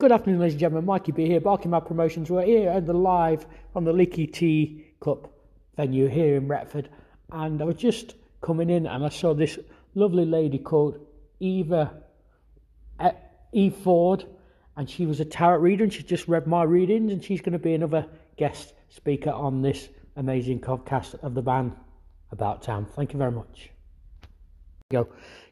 Good afternoon, ladies and gentlemen. Mikey B here, Barking Mad Promotions. We're here at the live from the Leaky Tea Cup venue here in Retford. And I was just coming in and I saw this lovely lady called Eva uh, Eve Ford. And she was a tarot reader and she just read my readings. And she's going to be another guest speaker on this amazing podcast of the band About Town. Thank you very much. Go.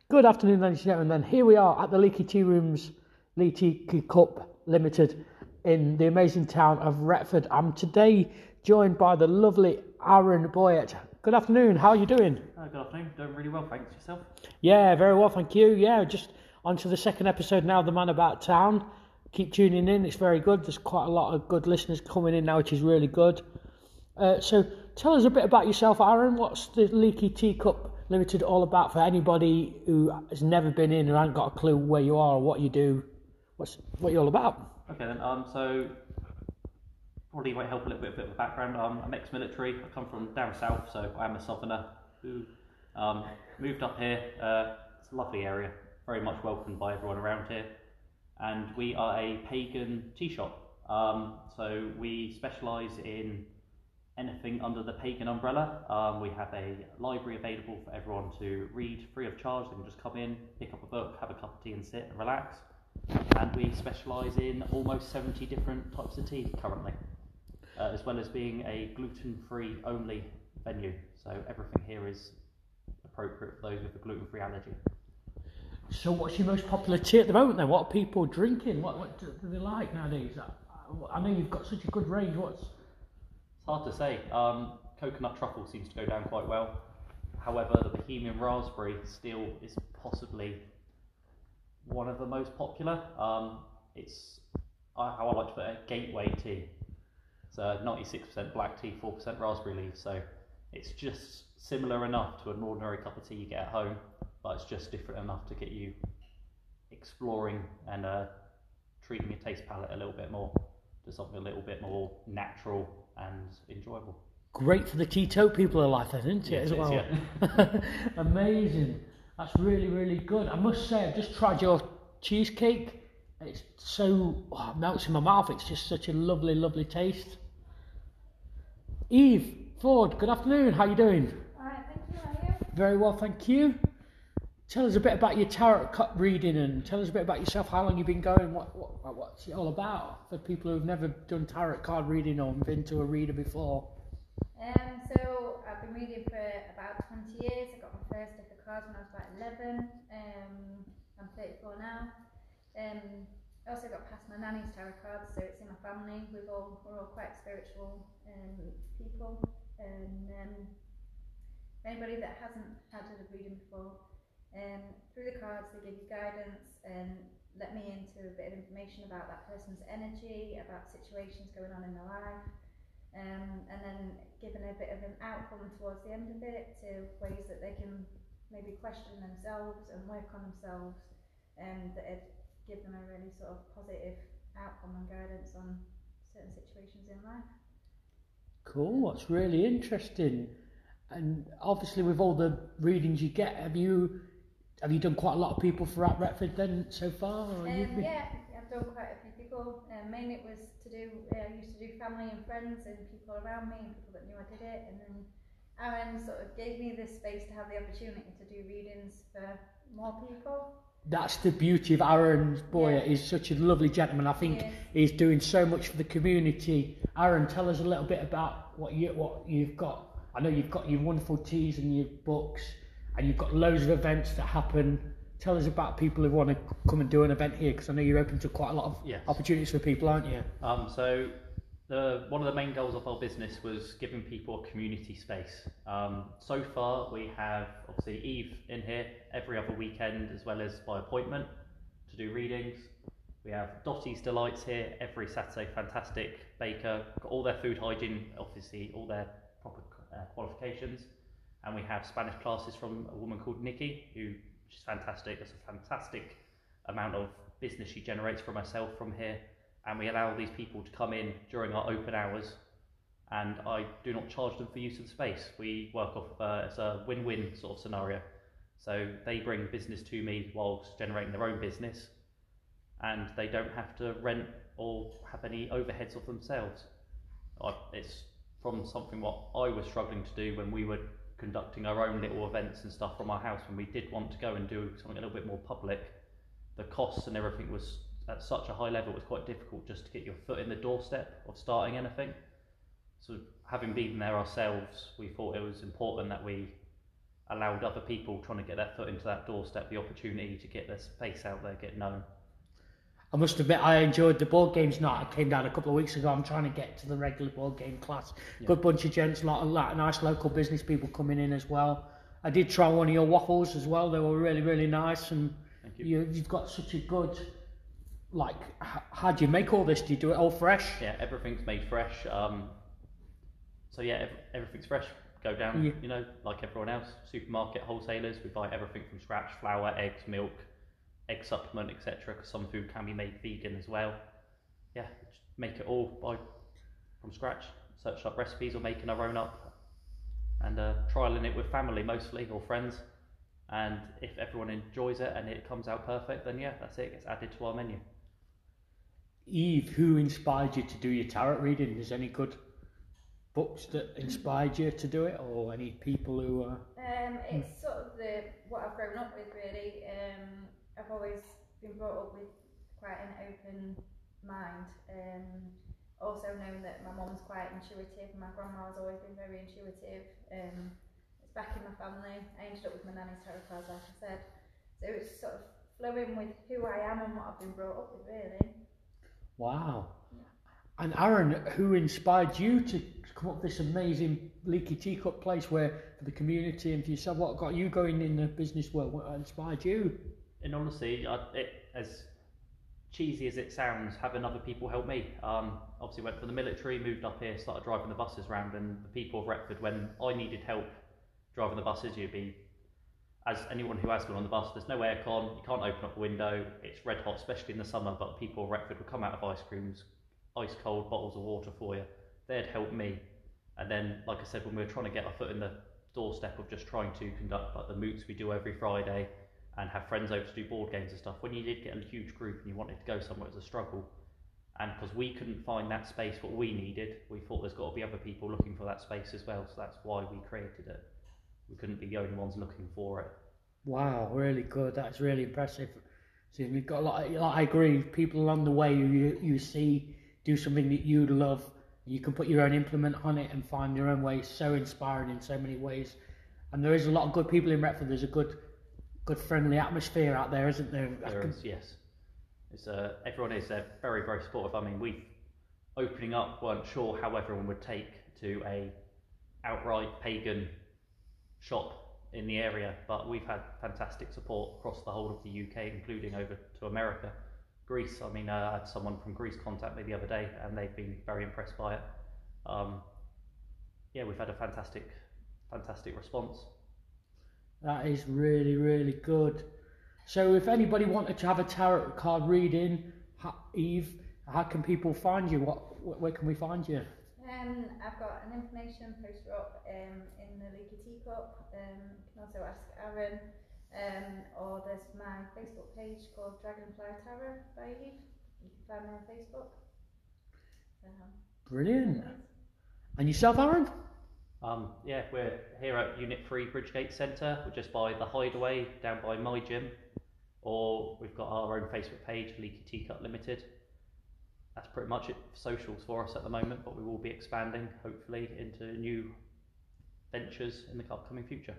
Good afternoon, ladies and gentlemen. Here we are at the Leaky Tea Rooms, Leaky Cup Limited, in the amazing town of Retford. I'm today joined by the lovely Aaron Boyett. Good afternoon. How are you doing? Uh, good afternoon. Doing really well, thanks. Yourself? Yeah, very well, thank you. Yeah, just on to the second episode now, The Man About Town. Keep tuning in, it's very good. There's quite a lot of good listeners coming in now, which is really good. Uh, so, tell us a bit about yourself, Aaron. What's the Leaky Teacup Limited all about for anybody who has never been in and hasn't got a clue where you are or what you do? What's what you're all about? Okay then. Um, so probably might help a little bit, bit of a background. Um, I'm ex-military. I come from down south, so I am a southerner who um, moved up here. Uh, it's a lovely area, very much welcomed by everyone around here, and we are a pagan tea shop. Um, so we specialise in anything under the pagan umbrella. Um, we have a library available for everyone to read free of charge. They can just come in, pick up a book, have a cup of tea, and sit and relax. And we specialise in almost 70 different types of tea currently, uh, as well as being a gluten free only venue. So everything here is appropriate for those with a gluten free allergy. So, what's your most popular tea at the moment then? What are people drinking? What, what do they like nowadays? I, I know you've got such a good range. What's it's hard to say. Um, coconut truffle seems to go down quite well. However, the Bohemian raspberry still is possibly one of the most popular. Um, it's how I like to put it, gateway tea. It's 96% black tea, 4% raspberry leaf. So it's just similar enough to an ordinary cup of tea you get at home, but it's just different enough to get you exploring and uh, treating your taste palette a little bit more to something a little bit more natural and enjoyable. Great for the keto people of life, isn't it? As it is, well. yeah. Amazing. That's really, really good. I must say, I've just tried your cheesecake. It's so oh, it melts in my mouth. It's just such a lovely, lovely taste. Eve Ford, good afternoon. How are you doing? Alright, thank you. How are you? Very well, thank you. Tell us a bit about your tarot cut reading and tell us a bit about yourself. How long you've been going? What, what what's it all about for people who've never done tarot card reading or been to a reader before? Um, so I've been reading for about 20 years. I got my first cards when I was about 11. Um, I'm 34 now. Um, I also got past my nanny's tarot cards, so it's in my family. We've all we're all quite spiritual um, people, and um, anybody that hasn't had a reading before, um, through the cards they give you guidance and let me into a bit of information about that person's energy, about situations going on in their life, um, and then giving a bit of an outcome towards the end of it to ways that they can maybe question themselves and work on themselves, and that it give them a really sort of positive outcome and guidance on certain situations in life. Cool, that's really interesting. And obviously, with all the readings you get, have you have you done quite a lot of people throughout Retford then so far? Um, been- yeah, I've done quite a few people. Um, mainly it was to do, uh, I used to do family and friends and people around me and people that knew I did it. And then Aaron sort of gave me this space to have the opportunity to do readings for more people. That's the beauty of Aaron Boyer. Yeah. He's such a lovely gentleman. I think Yes. he's doing so much for the community. Aaron, tell us a little bit about what you what you've got. I know you've got your wonderful teas and your books, and you've got loads of events that happen. Tell us about people who want to come and do an event here, because I know you're open to quite a lot of Yes. opportunities for people, aren't you? Um, so the one of the main goals of our business was giving people a community space. Um, so far, we have obviously Eve in here every other weekend, as well as by appointment to do readings. We have Dottie's Delights here every Saturday. Fantastic baker, got all their food hygiene, obviously all their proper uh, qualifications, and we have Spanish classes from a woman called Nikki, who she's fantastic. It's a fantastic amount of business she generates from herself from here and we allow these people to come in during our open hours and I do not charge them for use of the space. We work off uh, it's a win-win sort of scenario. So they bring business to me whilst generating their own business and they don't have to rent or have any overheads of themselves. I, it's from something what I was struggling to do when we were conducting our own little events and stuff from our house when we did want to go and do something a little bit more public. The costs and everything was at such a high level, it was quite difficult just to get your foot in the doorstep of starting anything. So, having been there ourselves, we thought it was important that we allowed other people trying to get their foot into that doorstep the opportunity to get their face out there, get known. I must admit, I enjoyed the board games night. I came down a couple of weeks ago. I'm trying to get to the regular board game class. Yeah. Good bunch of gents, a lot of lot nice local business people coming in as well. I did try one of your waffles as well. They were really, really nice, and Thank you. you, you've got such a good. Like, h- how do you make all this? Do you do it all fresh? Yeah, everything's made fresh. Um, so yeah, ev- everything's fresh. Go down, Yeah. you know, like everyone else. Supermarket wholesalers, we buy everything from scratch: flour, eggs, milk, egg supplement, etc. Because some food can be made vegan as well. Yeah, just make it all by from scratch. Search up recipes or making our own up, and uh, trialing it with family mostly or friends. And if everyone enjoys it and it comes out perfect, then yeah, that's it. It gets added to our menu. Eve, who inspired you to do your tarot reading? Is any good books that inspired you to do it, or any people who? Uh... Um, it's sort of the what I've grown up with really. Um, I've always been brought up with quite an open mind. Um, also knowing that my mum's quite intuitive. My grandma's always been very intuitive. Um, it's back in my family. I ended up with my nanny's tarot cards, like I said. So it's sort of flowing with who I am and what I've been brought up with, really. Wow. And Aaron, who inspired you to come up with this amazing leaky teacup place where for the community and for yourself, what got you going in the business world? What inspired you? And honestly, I, it, as cheesy as it sounds, having other people help me. Um, obviously, went from the military, moved up here, started driving the buses around, and the people of Retford, when I needed help driving the buses, you'd be, as anyone who has gone on the bus, there's no aircon, you can't open up a window, it's red hot, especially in the summer, but people of Retford would come out of ice creams, ice cold bottles of water for you. They'd help me. And then, like I said, when we were trying to get our foot in the doorstep of just trying to conduct like the moots we do every Friday, and have friends over to do board games and stuff. When you did get a huge group and you wanted to go somewhere, it was a struggle. And because we couldn't find that space what we needed, we thought there's got to be other people looking for that space as well. So that's why we created it. We couldn't be the only ones looking for it. Wow, really good. That's really impressive. So we've got a lot. Of, I agree. People along the way you you see do something that you love. You can put your own implement on it and find your own way. So inspiring in so many ways. And there is a lot of good people in Retford. There's a good, good friendly atmosphere out there, isn't there? There can- is, yes. It's, uh, everyone is uh, very, very supportive. I mean, we opening up weren't sure how everyone would take to a outright pagan shop in the area, but we've had fantastic support across the whole of the UK, including over to America. Greece, I mean, uh, I had someone from Greece contact me the other day, and they've been very impressed by it. Um, yeah, we've had a fantastic, fantastic response. That is really, really good. So, if anybody wanted to have a tarot card reading, Eve, how can people find you? What, where can we find you? Um, I've got an information poster up um, in the Leaky Teacup. Um, you can also ask Aaron. Um, or there's my Facebook page called Dragonfly Tarot by Eve. You can find me on Facebook. Um, Brilliant. And yourself, Aaron? Um, yeah, we're here at Unit 3 Bridgegate Centre. We're just by the Hideaway down by my gym. Or we've got our own Facebook page, Leaky Teacup Limited. That's pretty much it for socials for us at the moment, but we will be expanding hopefully into new ventures in the upcoming future.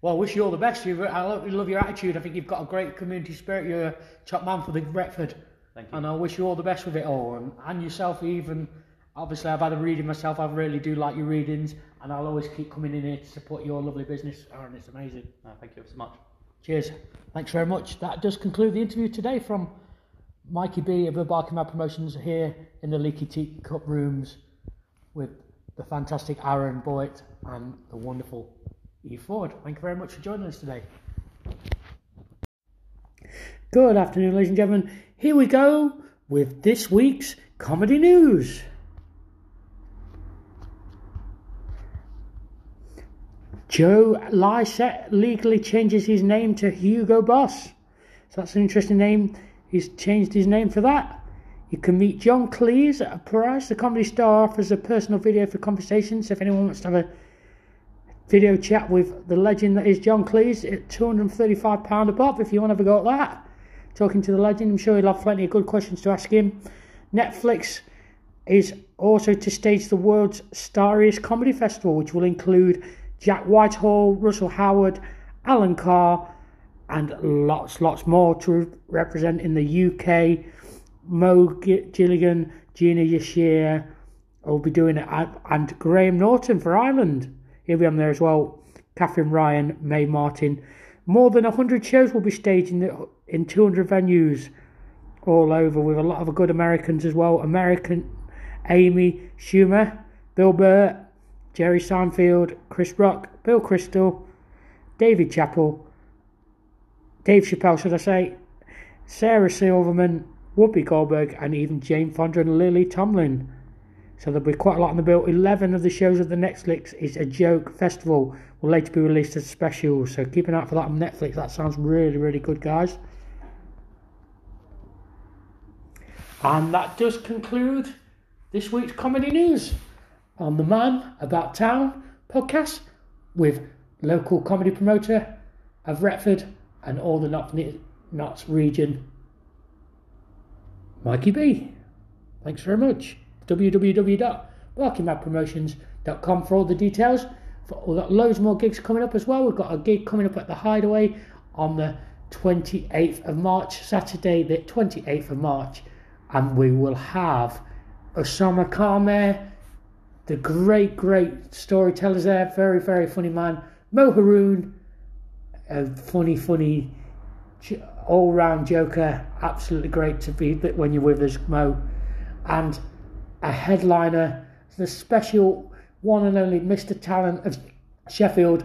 Well, I wish you all the best. You, I love, love your attitude. I think you've got a great community spirit. You're a top man for the Retford. Thank you. And I wish you all the best with it all. And, and yourself, even. Obviously, I've had a reading myself. I really do like your readings. And I'll always keep coming in here to support your lovely business, oh, Aaron. It's amazing. Thank you so much. Cheers. Thanks very much. That does conclude the interview today from Mikey B of the Barking Promotions here in the Leaky Teacup rooms with the fantastic Aaron Boyd and the wonderful Eve Ford. Thank you very much for joining us today. Good afternoon, ladies and gentlemen. Here we go with this week's comedy news. Joe Lycett legally changes his name to Hugo Boss. So that's an interesting name. He's changed his name for that. You can meet John Cleese at a price. The comedy star offers a personal video for conversation. So If anyone wants to have a video chat with the legend that is John Cleese at £235 a pop, if you want to have a go at that. Talking to the legend, I'm sure he'll have plenty of good questions to ask him. Netflix is also to stage the world's starriest comedy festival, which will include Jack Whitehall, Russell Howard, Alan Carr, and lots, lots more to represent in the UK. Mo Gilligan, Gina Yashere will be doing it, and Graham Norton for Ireland. He'll be on there as well. Katherine Ryan, Mae Martin. More than 100 shows will be staged in, in 200 venues all over with a lot of good Americans as well. American Amy Schumer, Bill Burr, Jerry Seinfeld, Chris Rock, Bill Crystal, David Chappelle, Dave Chappelle, should I say, Sarah Silverman, Whoopi Goldberg, and even Jane Fonda and Lily Tomlin. So there'll be quite a lot on the bill. 11 of the shows of the Netflix is a joke festival. Will later be released as specials. So keep an eye out for that on Netflix. That sounds really, really good, guys. And that does conclude this week's comedy news on the Man About Town podcast with local comedy promoter of Retford and all the Notts region, Mikey B. Thanks very much www.barkingmadpromotions.com for all the details. We've got loads more gigs coming up as well. We've got a gig coming up at the Hideaway on the 28th of March, Saturday, the 28th of March, and we will have Osama there, the great, great storytellers there, very, very funny man, Mo Haroon, a funny, funny, all round joker, absolutely great to be when you're with us, Mo, and a headliner, the special one and only Mr. Talent of Sheffield,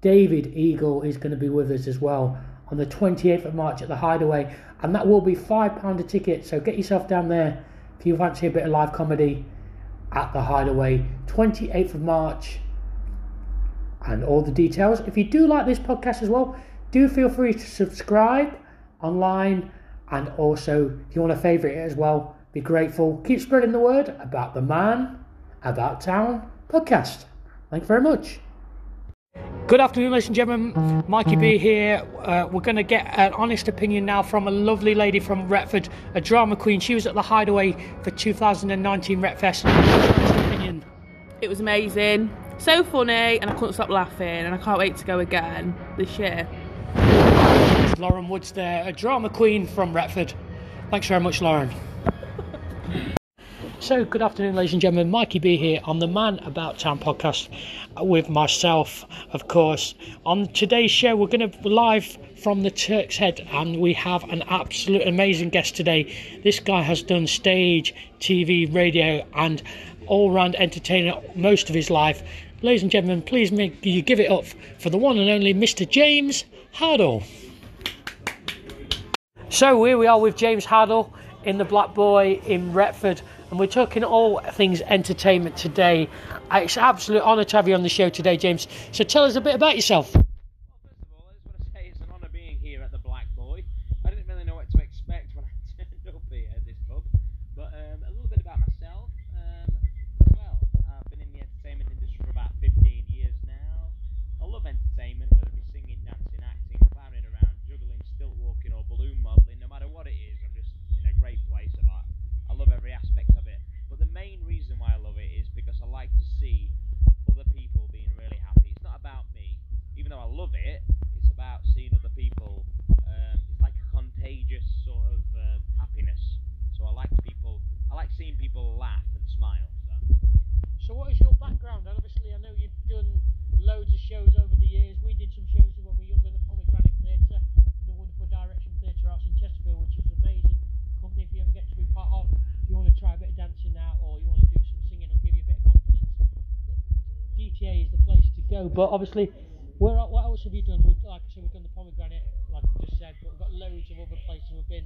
David Eagle, is going to be with us as well on the 28th of March at the Hideaway, and that will be £5 a ticket. So get yourself down there if you fancy a bit of live comedy at the Hideaway, 28th of March, and all the details. If you do like this podcast as well, do feel free to subscribe online, and also if you want to favourite it as well, be grateful. Keep spreading the word about the man, about town podcast. Thank you very much. Good afternoon, ladies and gentlemen. Mikey B here. Uh, we're going to get an honest opinion now from a lovely lady from Retford, a drama queen. She was at the Hideaway for 2019 Retfest. opinion. It was amazing, so funny, and I couldn't stop laughing. And I can't wait to go again this year. It's Lauren Woods there, a drama queen from Retford. Thanks very much, Lauren. So, good afternoon, ladies and gentlemen. Mikey B here on the Man About Town podcast with myself, of course. On today's show, we're going to live from the Turk's Head, and we have an absolute amazing guest today. This guy has done stage, TV, radio, and all round entertainer most of his life. Ladies and gentlemen, please make you give it up for the one and only Mr. James Hardle. So, here we are with James Hardle in the Black Boy in Retford and we're talking all things entertainment today. Uh, it's an absolute honour to have you on the show today, James. So tell us a bit about yourself. But obviously, what else have you done? We've, like I said, we've done the pomegranate, like I just said, but we've got loads of other places we've been.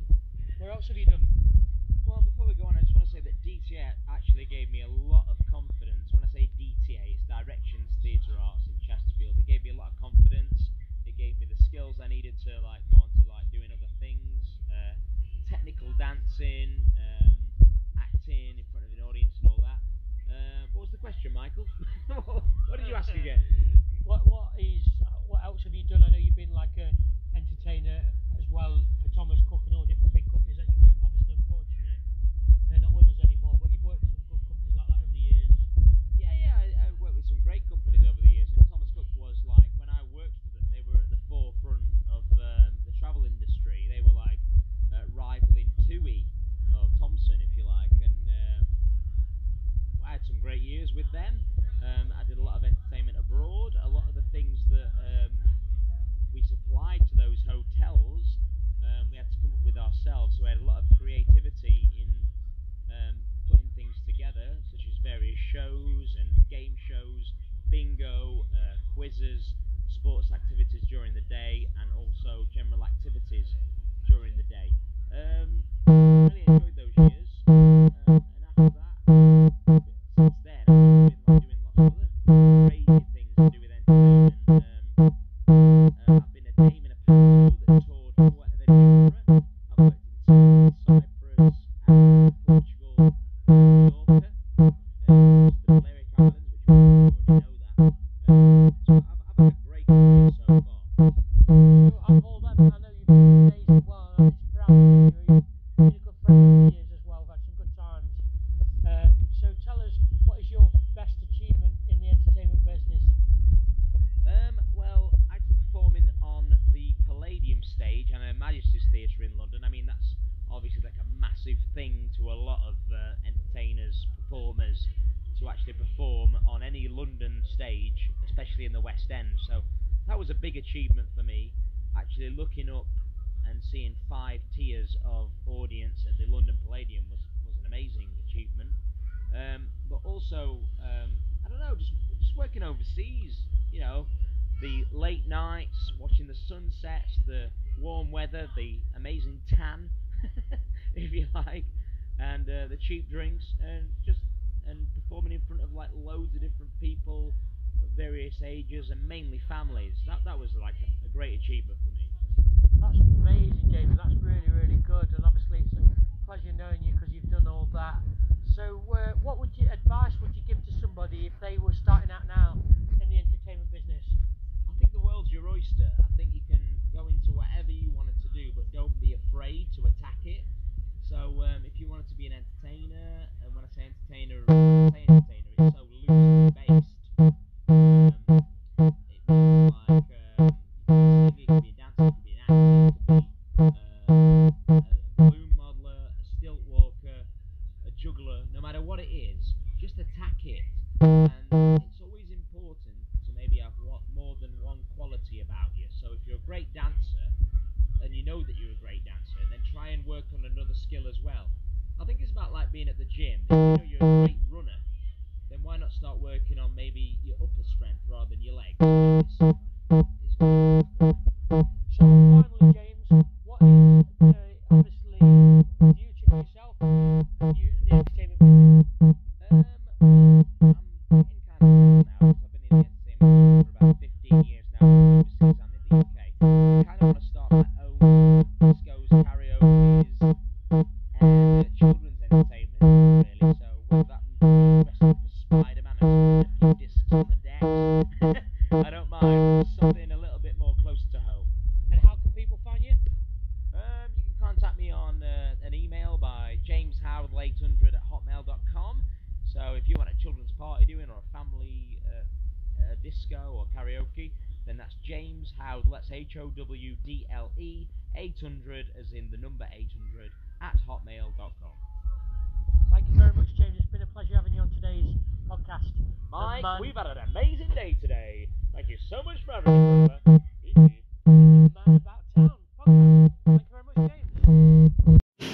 them. also, um, I don't know, just just working overseas. You know, the late nights, watching the sunsets, the warm weather, the amazing tan, if you like, and uh, the cheap drinks, and just and performing in front of like loads of different people of various ages and mainly families. That that was like a, a great achievement for me. That's amazing, James. That's really really good, and obviously it's. A, pleasure knowing you because you've done all that. So, uh, what would you advice would you give to somebody if they were starting out now in the entertainment business? I think the world's your oyster. I think you can go into whatever you wanted to do, but don't be afraid to attack it. So, um, if you wanted to be an entertainer, and when I say entertainer, I say entertainer, it's so loosely based.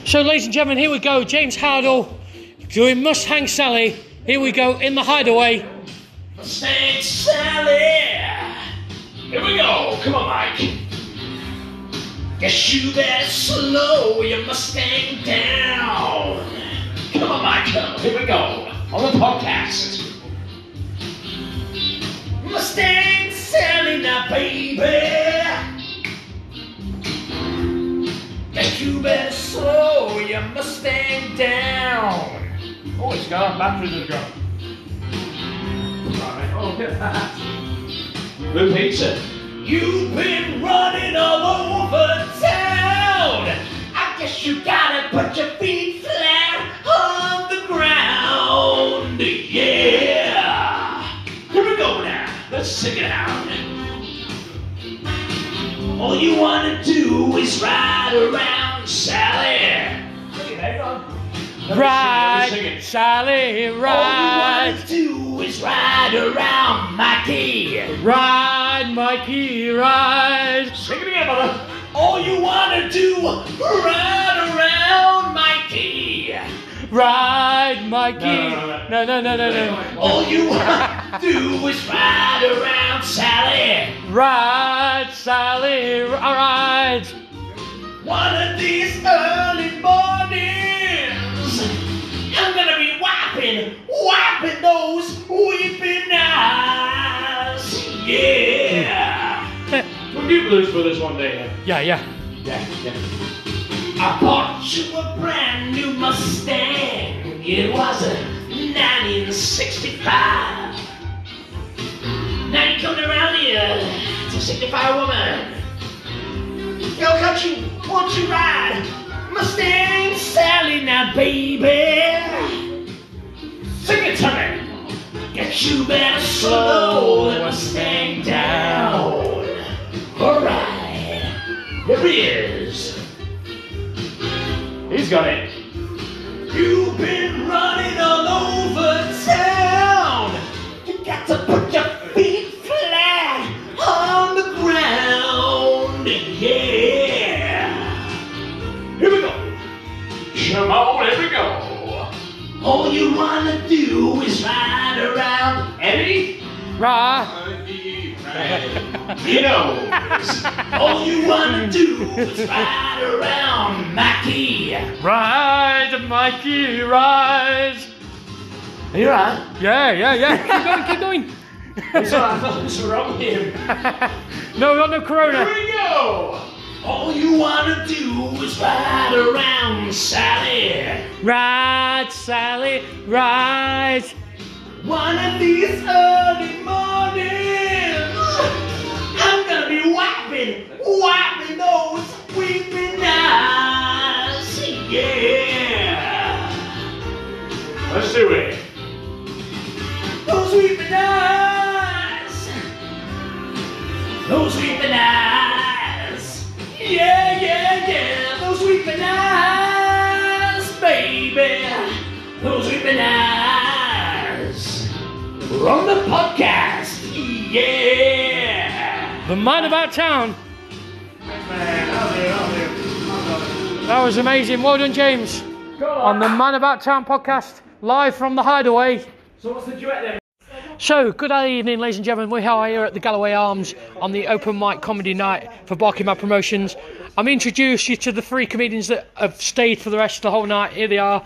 So, ladies and gentlemen, here we go. James Hardle doing Mustang Sally. Here we go in the hideaway. Mustang Sally! Here we go. Come on, Mike. Guess you better slow your Mustang down. Come on, Mike. Here we go. On the podcast. Mustang! Sally now, baby. That you better slow your Mustang down. Oh, it's gone. Batteries are gone. Alright, oh, look at that. Who hates it? You've been running all over. Let's it out. All you wanna do is ride around Sally. Ride, Sally, ride. All you wanna do is ride around Mikey. Ride, Mikey, ride. Sing it again, brother. All you wanna do, ride around. Ride, Mikey. No, no, no, no, no. All you wanna do is ride around Sally. Ride, Sally, ride. One of these early mornings, I'm gonna be wiping, wiping those weeping eyes. Yeah. We'll do blues for this one day. Yeah, yeah. Yeah, yeah. I bought you a brand new Mustang. It was a 1965. Now you're coming around here to signify a woman. Yo, country, won't you ride Mustang Sally now, baby? Sing it to me. Get you better slow the Mustang down. Alright, here he is. He's got it. You've been running all over town. You got to put your feet flat on the ground. Yeah. Here we go. Come on, here we go. All you wanna do is ride around Eddie. Ride. You know. All you wanna do is ride around Mackie. Ride, Mikey, ride. Are you right? Yeah, yeah, yeah. Keep going, keep going. It's. What's wrong with him? No, we got no corona. Here we go! All you wanna do is ride around Sally. Ride, Sally, ride. One of these early mornings, I'm gonna be wiping, wiping those weeping eyes. Let's do it. Those weeping eyes. Those weeping eyes. Yeah, yeah, yeah. Those weeping eyes, baby. Those weeping eyes. We're on the podcast. Yeah. The man about town. Man, I'll do it, I'll do it. That was amazing. Well done, James. On the Man About Town podcast, live from the Hideaway. So what's the duet then? So, good evening, ladies and gentlemen. We are here at the Galloway Arms on the open mic comedy night for Barking Mad Promotions. I'm introduced you to the three comedians that have stayed for the rest of the whole night. Here they are.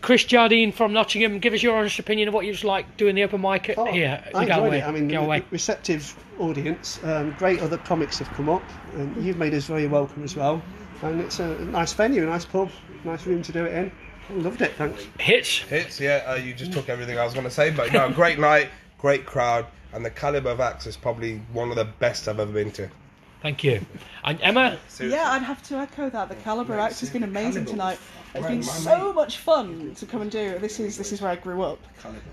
Chris Jardine from Nottingham. Give us your honest opinion of what you was like doing the open mic at, Oh, here at the I enjoyed Galloway. it. I mean, Galloway. receptive audience. Um, great other comics have come up, and you've made us very welcome as well. And it's a nice venue, a nice pub, nice room to do it in. I loved it. Thanks. Hits. hits. Yeah, uh, you just took everything I was going to say. But no, great night, great crowd, and the caliber of acts is probably one of the best I've ever been to. Thank you. And Emma, Yeah, I'd have to echo that. The Calibre Act has been amazing tonight. It's Right, been my so much fun to come and do. This is this is where I grew up,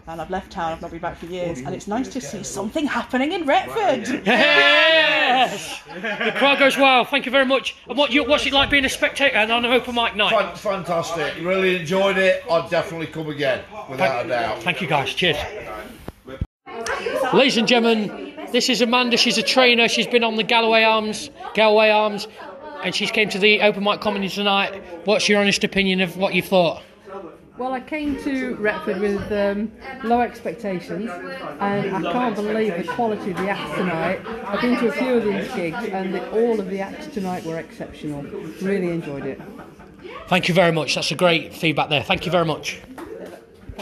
and I've left town. I've not been back for years, and it's nice to see something happening in Retford. yes, the crowd goes wild. Thank you very much. And what you, what's it like being a spectator and on an open mic night? Fan- fantastic. Really enjoyed it. I'd definitely come again, without a doubt. Thank you, guys. Cheers. Ladies and gentlemen, this is Amanda. She's a trainer. She's been on the Galloway Arms, Galloway Arms, and she's came to the open mic comedy tonight. What's your honest opinion of what you thought? Well, I came to Retford with um, low expectations, and I can't believe the quality of the acts tonight. I've been to a few of these gigs, and the, all of the acts tonight were exceptional. Really enjoyed it. Thank you very much. That's a great feedback there. Thank you very much.